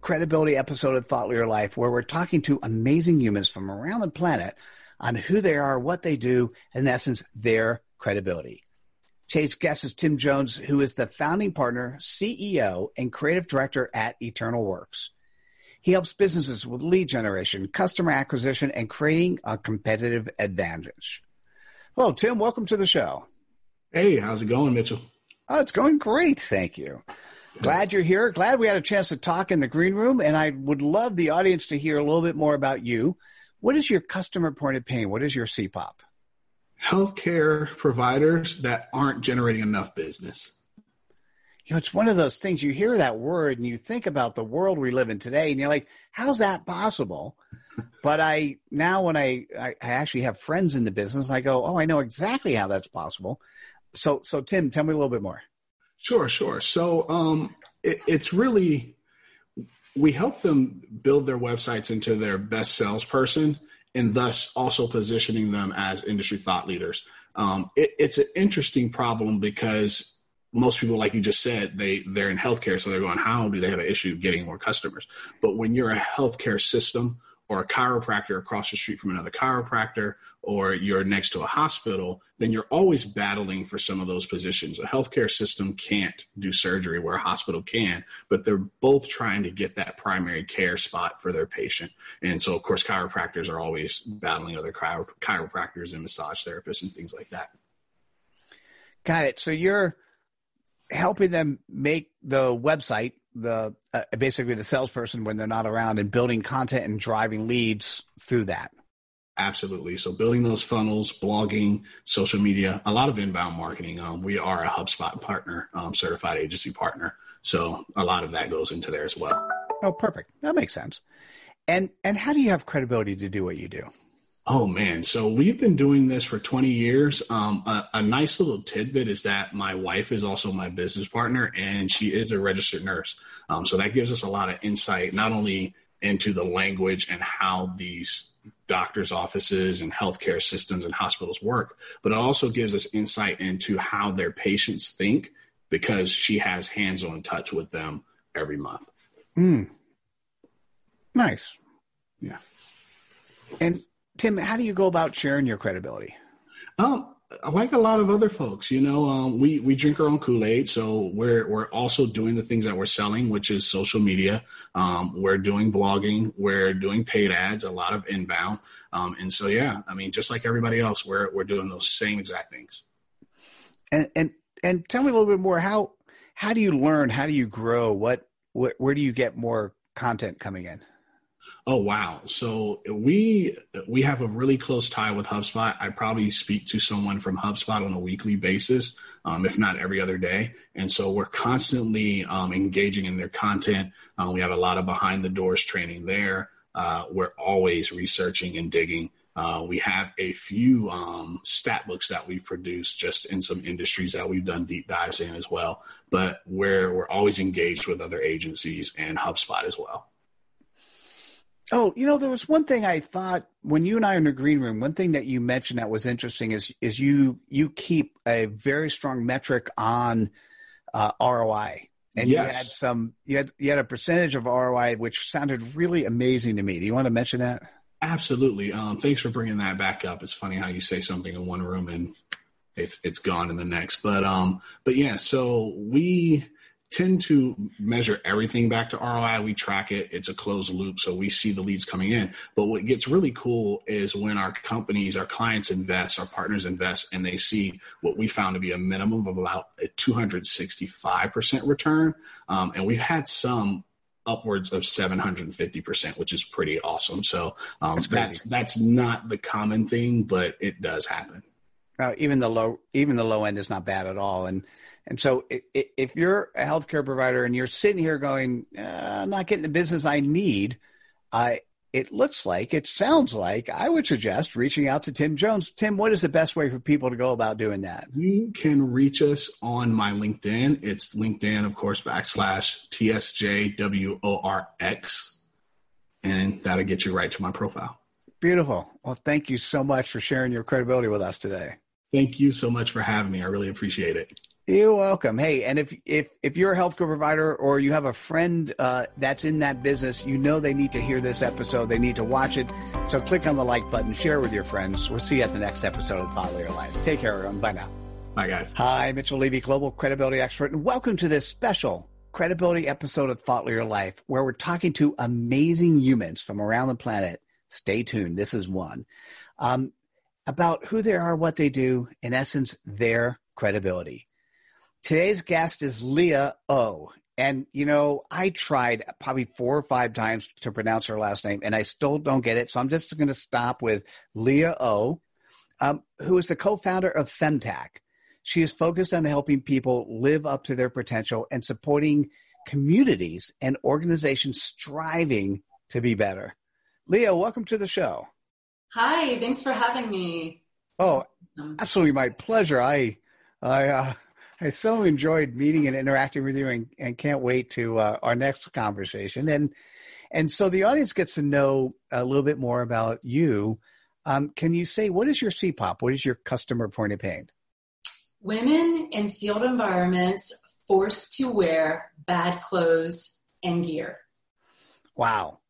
credibility episode of Thought Leader Life, where we're talking to amazing humans from around the planet on who they are, what they do, and in essence, their credibility. Today's guest is Tim Jones, who is the founding partner, CEO, and creative director at Eternal Works. He helps businesses with lead generation, customer acquisition, and creating a competitive advantage. Hello, Tim. Welcome to the show. Hey, how's it going, Mitchell? Oh, it's going great. Thank you. Glad you're here. Glad we had a chance to talk in the green room. And I would love the audience to hear a little bit more about you. What is your customer point of pain? What is your CPOP? Healthcare providers that aren't generating enough business. You know, it's one of those things you hear that word and you think about the world we live in today, and you're like, how's that possible? but I now, when I, I actually have friends in the business, I go, oh, I know exactly how that's possible. So, so Tim, tell me a little bit more. Sure, sure. So um, it, it's really we help them build their websites into their best salesperson, and thus also positioning them as industry thought leaders. Um, it, it's an interesting problem because most people, like you just said, they they're in healthcare, so they're going, how do they have an issue getting more customers? But when you're a healthcare system or a chiropractor across the street from another chiropractor, or you're next to a hospital, then you're always battling for some of those positions. A healthcare system can't do surgery where a hospital can, but they're both trying to get that primary care spot for their patient. And so, of course, chiropractors are always battling other chiro- chiropractors and massage therapists and things like that. Got it. So you're helping them make the website the uh, basically the salesperson when they're not around and building content and driving leads through that. Absolutely. So building those funnels, blogging, social media, a lot of inbound marketing. Um, we are a HubSpot partner, um, certified agency partner. So a lot of that goes into there as well. Oh, perfect. That makes sense. And and how do you have credibility to do what you do? Oh man, so we've been doing this for 20 years. Um, a, a, nice little tidbit is that my wife is also my business partner, and she is a registered nurse. Um, so that gives us a lot of insight, not only into the language and how these doctors' offices and healthcare systems and hospitals work, but it also gives us insight into how their patients think because she has hands-on touch with them every month. Mm. Nice. Yeah. And Tim, how do you go about sharing your credibility? Um, like a lot of other folks, you know, um, we we drink our own Kool Aid, so we're we're also doing the things that we're selling, which is social media. Um, we're doing blogging, we're doing paid ads, a lot of inbound, um, and so yeah, I mean, just like everybody else, we're we're doing those same exact things. And and and tell me a little bit more how how do you learn? How do you grow? What, what where do you get more content coming in? Oh wow! So we we have a really close tie with HubSpot. I probably speak to someone from HubSpot on a weekly basis, um, if not every other day. And so we're constantly um, engaging in their content. Uh, we have a lot of behind the doors training there. Uh, we're always researching and digging. Uh, we have a few um, stat books that we've produced just in some industries that we've done deep dives in as well. But we're we're always engaged with other agencies and HubSpot as well. Oh, you know, there was one thing I thought when you and I are in the green room. One thing that you mentioned that was interesting is is you you keep a very strong metric on uh, ROI, and yes. you had some you had you had a percentage of ROI which sounded really amazing to me. Do you want to mention that? Absolutely. Um, thanks for bringing that back up. It's funny how you say something in one room and it's it's gone in the next. But um, but yeah. So we tend to measure everything back to ROI. We track it. It's a closed loop. So we see the leads coming in. But what gets really cool is when our companies, our clients invest, our partners invest, and they see what we found to be a minimum of about a 265% return. Um, and we've had some upwards of 750%, which is pretty awesome. So um, that's, that's, that's not the common thing, but it does happen. Uh, even the low, even the low end is not bad at all. And and so if you're a healthcare provider and you're sitting here going, uh, I'm not getting the business I need, I, it looks like, it sounds like I would suggest reaching out to Tim Jones. Tim, what is the best way for people to go about doing that? You can reach us on my LinkedIn. It's LinkedIn, of course, backslash TSJWORX. And that'll get you right to my profile. Beautiful. Well, thank you so much for sharing your credibility with us today. Thank you so much for having me. I really appreciate it. You're welcome. Hey, and if if if you're a healthcare provider or you have a friend uh, that's in that business, you know they need to hear this episode. They need to watch it. So click on the like button, share it with your friends. We'll see you at the next episode of Thought Leader Life. Take care, everyone. Bye now. Bye, guys. Hi, Mitchell Levy, global credibility expert, and welcome to this special credibility episode of Thought Leader Life, where we're talking to amazing humans from around the planet. Stay tuned. This is one um, about who they are, what they do, in essence, their credibility. Today's guest is Leah O. And, you know, I tried probably four or five times to pronounce her last name, and I still don't get it. So I'm just going to stop with Leah O, um, who is the co founder of Femtac. She is focused on helping people live up to their potential and supporting communities and organizations striving to be better. Leah, welcome to the show. Hi, thanks for having me. Oh, absolutely my pleasure. I, I, uh, I so enjoyed meeting and interacting with you, and, and can't wait to uh, our next conversation. And and so the audience gets to know a little bit more about you. Um, can you say what is your CPOP? What is your customer point of pain? Women in field environments forced to wear bad clothes and gear. Wow.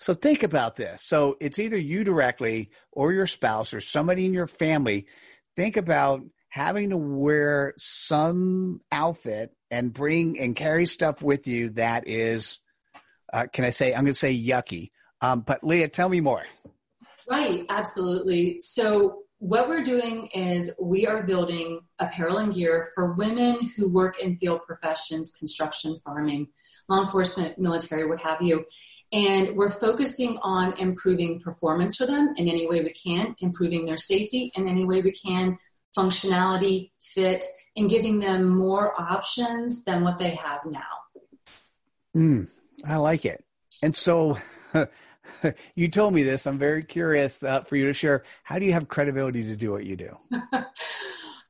So think about this. So it's either you directly or your spouse or somebody in your family. Think about having to wear some outfit and bring and carry stuff with you that is, uh, can I say, I'm going to say yucky. Um, but Leah, tell me more. Right, absolutely. So, what we're doing is we are building apparel and gear for women who work in field professions, construction, farming, law enforcement, military, what have you. And we're focusing on improving performance for them in any way we can, improving their safety in any way we can, functionality, fit, and giving them more options than what they have now. Mm, I like it. And so you told me this. I'm very curious uh, for you to share. How do you have credibility to do what you do?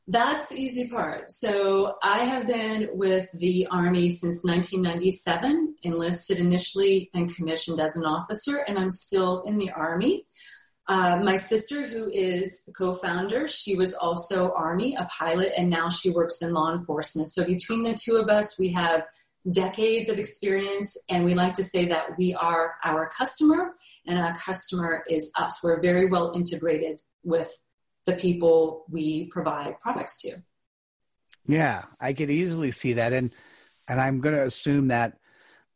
That's the easy part. So I have been with the Army since 1997, enlisted initially and commissioned as an officer, and I'm still in the Army. Uh, my sister, who is the co-founder, she was also Army, a pilot, and now she works in law enforcement. So between the two of us, we have decades of experience, and we like to say that we are our customer, and our customer is us. We're very well integrated with the people we provide products to. Yeah, I could easily see that, and and I'm going to assume that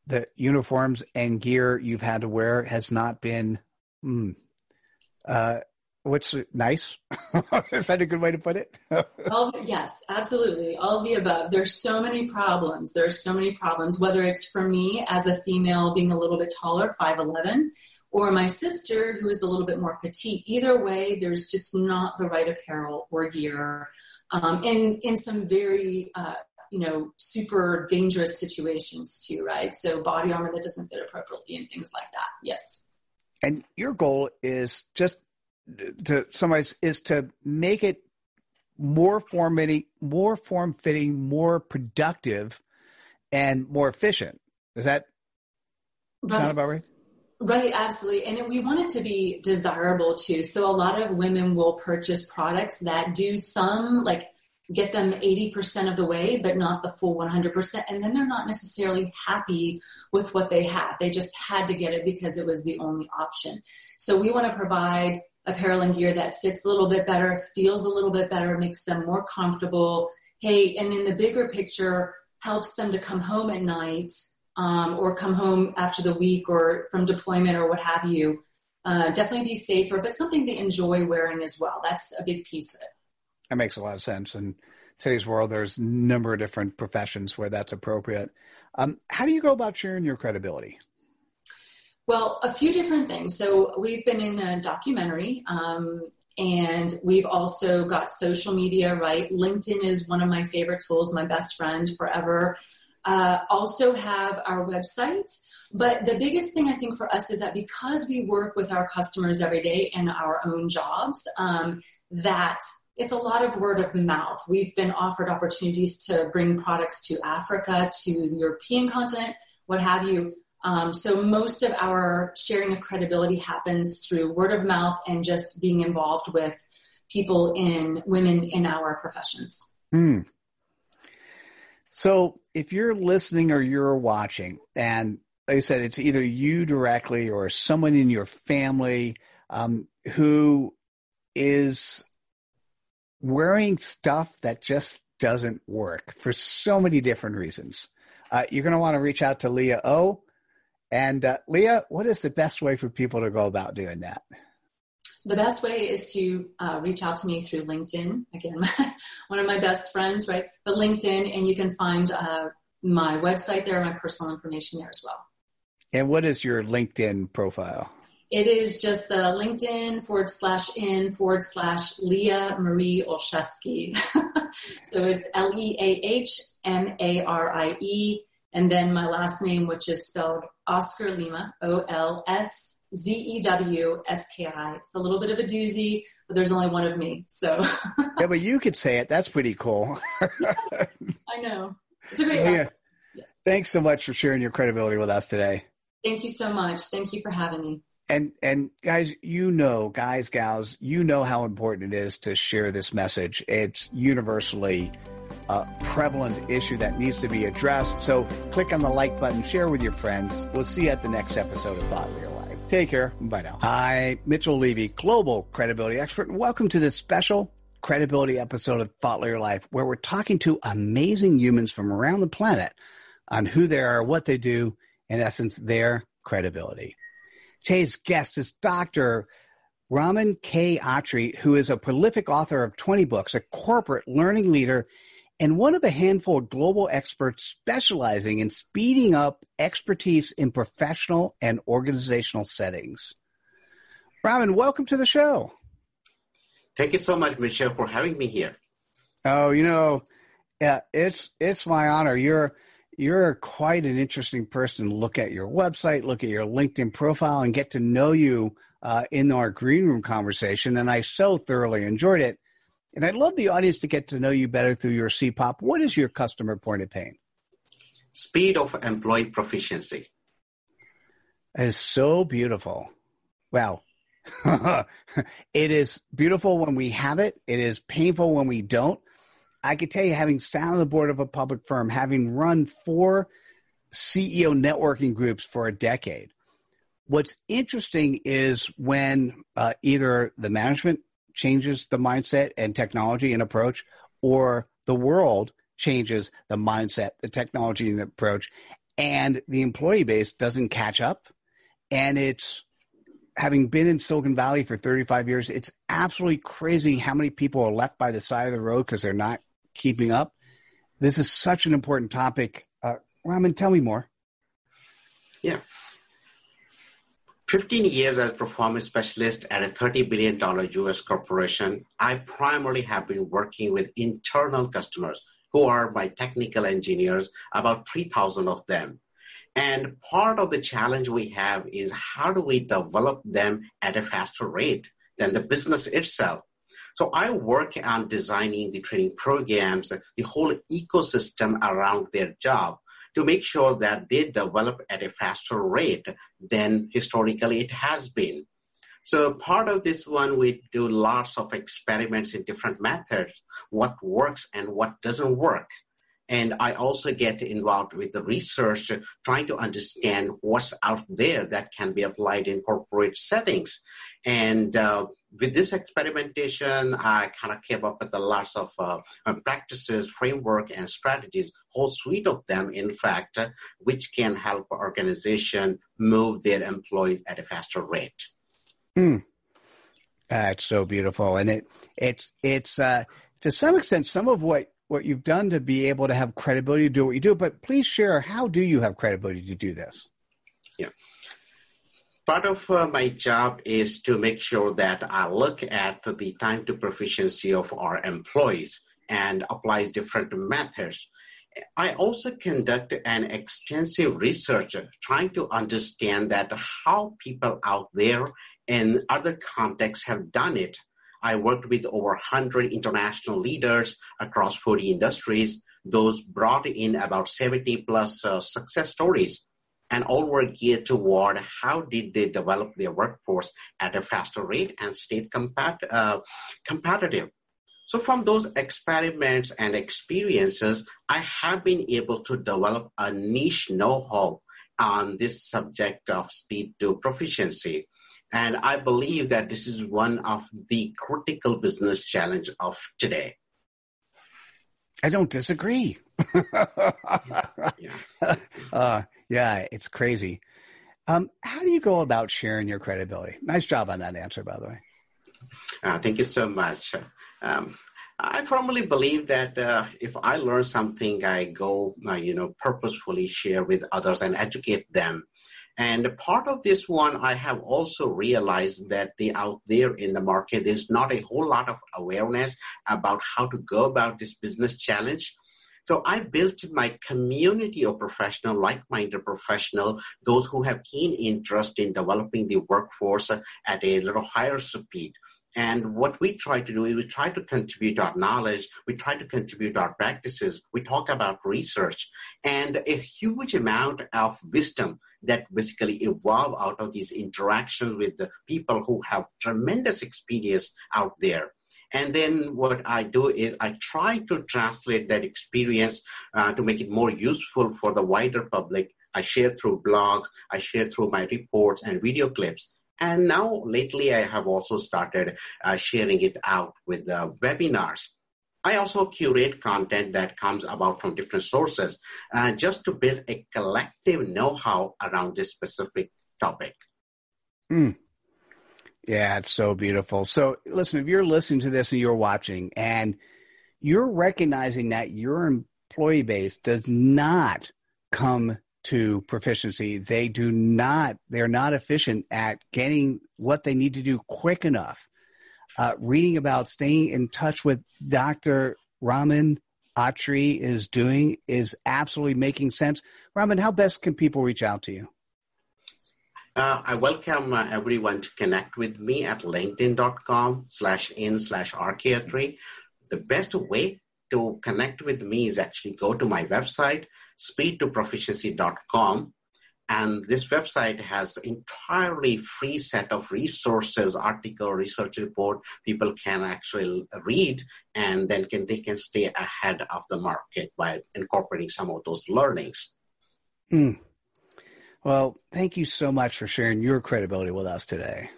the uniforms and gear you've had to wear has not been, mm, uh, what's nice? Is that a good way to put it? All, yes, absolutely. All of the above. There's so many problems. There's so many problems, whether it's for me as a female being a little bit taller, 5'11, or my sister who is a little bit more petite. Either way, there's just not the right apparel or gear. Um, in, in some very, uh, you know, super dangerous situations too, right? So body armor that doesn't fit appropriately and things like that. Yes. And your goal is just to summarize is to make it more form fitting, more form fitting, more productive, and more efficient. Does that right. sound about right? Right, absolutely. And we want it to be desirable too. So a lot of women will purchase products that do some like get them 80% of the way, but not the full 100%. And then they're not necessarily happy with what they have. They just had to get it because it was the only option. So we want to provide apparel and gear that fits a little bit better, feels a little bit better, makes them more comfortable. Hey, and in the bigger picture, helps them to come home at night um, or come home after the week or from deployment or what have you. Uh, definitely be safer, but something they enjoy wearing as well. That's a big piece of it. That makes a lot of sense. In today's world, there's a number of different professions where that's appropriate. Um, how do you go about sharing your credibility? Well, a few different things. So we've been in a documentary, um, and we've also got social media, right? LinkedIn is one of my favorite tools, my best friend forever. Uh, also have our website. But the biggest thing I think for us is that because we work with our customers every day in our own jobs, um, that it's a lot of word of mouth. We've been offered opportunities to bring products to Africa, to the European continent, what have you. Um, so most of our sharing of credibility happens through word of mouth and just being involved with people in women in our professions. Hmm. So if you're listening or you're watching, and like I said, it's either you directly or someone in your family um, who is wearing stuff that just doesn't work for so many different reasons. Uh, you're going to want to reach out to Leah O and uh, Leah, what is the best way for people to go about doing that? The best way is to uh, reach out to me through LinkedIn. Again, one of my best friends, right? But LinkedIn, and you can find uh, my website there, my personal information there as well. And what is your LinkedIn profile? It is just the LinkedIn forward slash in forward slash Leah Marie Olszewski. so it's L E A H M A R I E and then my last name, which is spelled Oscar Lima, O L S Z E W S K I. It's a little bit of a doozy, but there's only one of me. So Yeah, but you could say it. That's pretty cool. I know. It's a great yeah. Yes. Thanks so much for sharing your credibility with us today. Thank you so much. Thank you for having me. And and guys, you know, guys, gals, you know how important it is to share this message. It's universally a prevalent issue that needs to be addressed. So click on the like button, share with your friends. We'll see you at the next episode of Thought Leader. Take care. Bye now. Hi, Mitchell Levy, global credibility expert, and welcome to this special credibility episode of Thought Leader Life, where we're talking to amazing humans from around the planet on who they are, what they do, in essence, their credibility. Today's guest is Dr. Raman K. Attri, who is a prolific author of 20 books, a corporate learning leader, and one of a handful of global experts specializing in speeding up expertise in professional and organizational settings. Raman, welcome to the show. Thank you so much, Michelle, for having me here. Oh, you know, yeah, it's it's my honor. You're you're quite an interesting person. Look at your website, look at your LinkedIn profile, and get to know you uh, in our green room conversation. And I so thoroughly enjoyed it. And I'd love the audience to get to know you better through your CPOP. What is your customer point of pain? Speed of employee proficiency. That is so beautiful. Wow. it is beautiful when we have it. It is painful when we don't. I could tell you, having sat on the board of a public firm, having run four CEO networking groups for a decade, what's interesting is when uh, either the management changes the mindset and technology and approach, or the world changes the mindset, the technology and the approach, and the employee base doesn't catch up. And it's having been in Silicon Valley for 35 years, it's absolutely crazy how many people are left by the side of the road because they're not keeping up. This is such an important topic. Uh, Raman, tell me more. Yeah. 15 years as performance specialist at a $30 billion US corporation, I primarily have been working with internal customers who are my technical engineers, about 3,000 of them. And part of the challenge we have is how do we develop them at a faster rate than the business itself? So I work on designing the training programs, the whole ecosystem around their job to make sure that they develop at a faster rate than historically it has been. So part of this one, we do lots of experiments in different methods, what works and what doesn't work. And I also get involved with the research, trying to understand what's out there that can be applied in corporate settings. And uh, with this experimentation, I kind of came up with a lots of uh, practices, framework, and strategies, whole suite of them, in fact, which can help organization move their employees at a faster rate. Mm. That's so beautiful, and it it's it's uh, to some extent some of what what you've done to be able to have credibility to do what you do. But please share how do you have credibility to do this? Yeah. Part of uh, my job is to make sure that I look at the time to proficiency of our employees and applies different methods. I also conduct an extensive research trying to understand that how people out there in other contexts have done it. I worked with over 100 international leaders across 40 industries. Those brought in about 70 plus uh, success stories and all were geared toward how did they develop their workforce at a faster rate and stay compat- uh, competitive. So from those experiments and experiences, I have been able to develop a niche know-how on this subject of speed to proficiency. And I believe that this is one of the critical business challenge of today. I don't disagree. yeah. Uh, yeah, it's crazy. Um, how do you go about sharing your credibility? Nice job on that answer, by the way. Uh, thank you so much. Um, I firmly believe that uh, if I learn something, I go, uh, you know, purposefully share with others and educate them. And part of this one, I have also realized that the out there in the market, there's not a whole lot of awareness about how to go about this business challenge. So I built my community of professional, like-minded professional, those who have keen interest in developing the workforce at a little higher speed. And what we try to do is we try to contribute our knowledge, we try to contribute our practices, we talk about research, and a huge amount of wisdom that basically evolve out of these interactions with the people who have tremendous experience out there. And then what I do is I try to translate that experience uh, to make it more useful for the wider public. I share through blogs, I share through my reports and video clips. And now, lately, I have also started uh, sharing it out with the webinars. I also curate content that comes about from different sources uh, just to build a collective know how around this specific topic. Mm. Yeah, it's so beautiful. So, listen, if you're listening to this and you're watching and you're recognizing that your employee base does not come to proficiency. They do not, they're not efficient at getting what they need to do quick enough. Uh, reading about staying in touch with Dr. Raman Attri is doing is absolutely making sense. Raman, how best can people reach out to you? Uh, I welcome uh, everyone to connect with me at linkedin.com slash in slash rkatri. The best way to connect with me is actually go to my website, speedtoproficiency.com. And this website has entirely free set of resources, article, research report people can actually read and then can, they can stay ahead of the market by incorporating some of those learnings. Mm. Well, thank you so much for sharing your credibility with us today.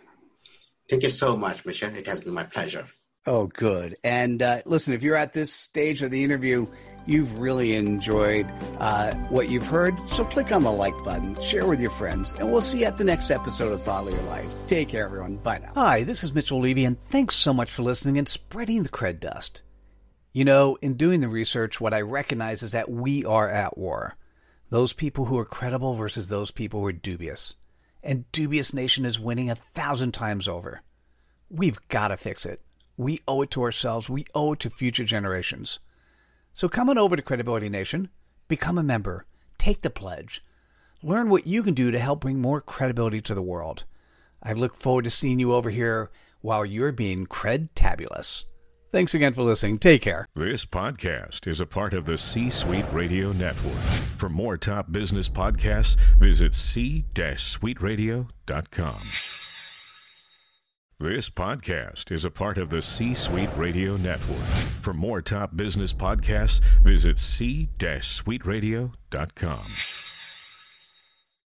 Thank you so much, Michelle. It has been my pleasure. Oh, good. And uh, listen, if you're at this stage of the interview, you've really enjoyed uh, what you've heard, so click on the like button, share with your friends, and we'll see you at the next episode of Thought Leader Life. Take care, everyone. Bye now. Hi, this is Mitchell Levy, and thanks so much for listening and spreading the cred dust. You know, in doing the research, what I recognize is that we are at war. Those people who are credible versus those people who are dubious. And Dubious Nation is winning a thousand times over. We've got to fix it. We owe it to ourselves. We owe it to future generations. So come on over to Credibility Nation, become a member, take the pledge, learn what you can do to help bring more credibility to the world. I look forward to seeing you over here while you're being cred-tabulous. Thanks again for listening. Take care. This podcast is a part of the C Suite Radio Network. For more top business podcasts, visit c-suiteradio.com. This podcast is a part of the C Suite Radio Network. For more top business podcasts, visit c-suiteradio.com.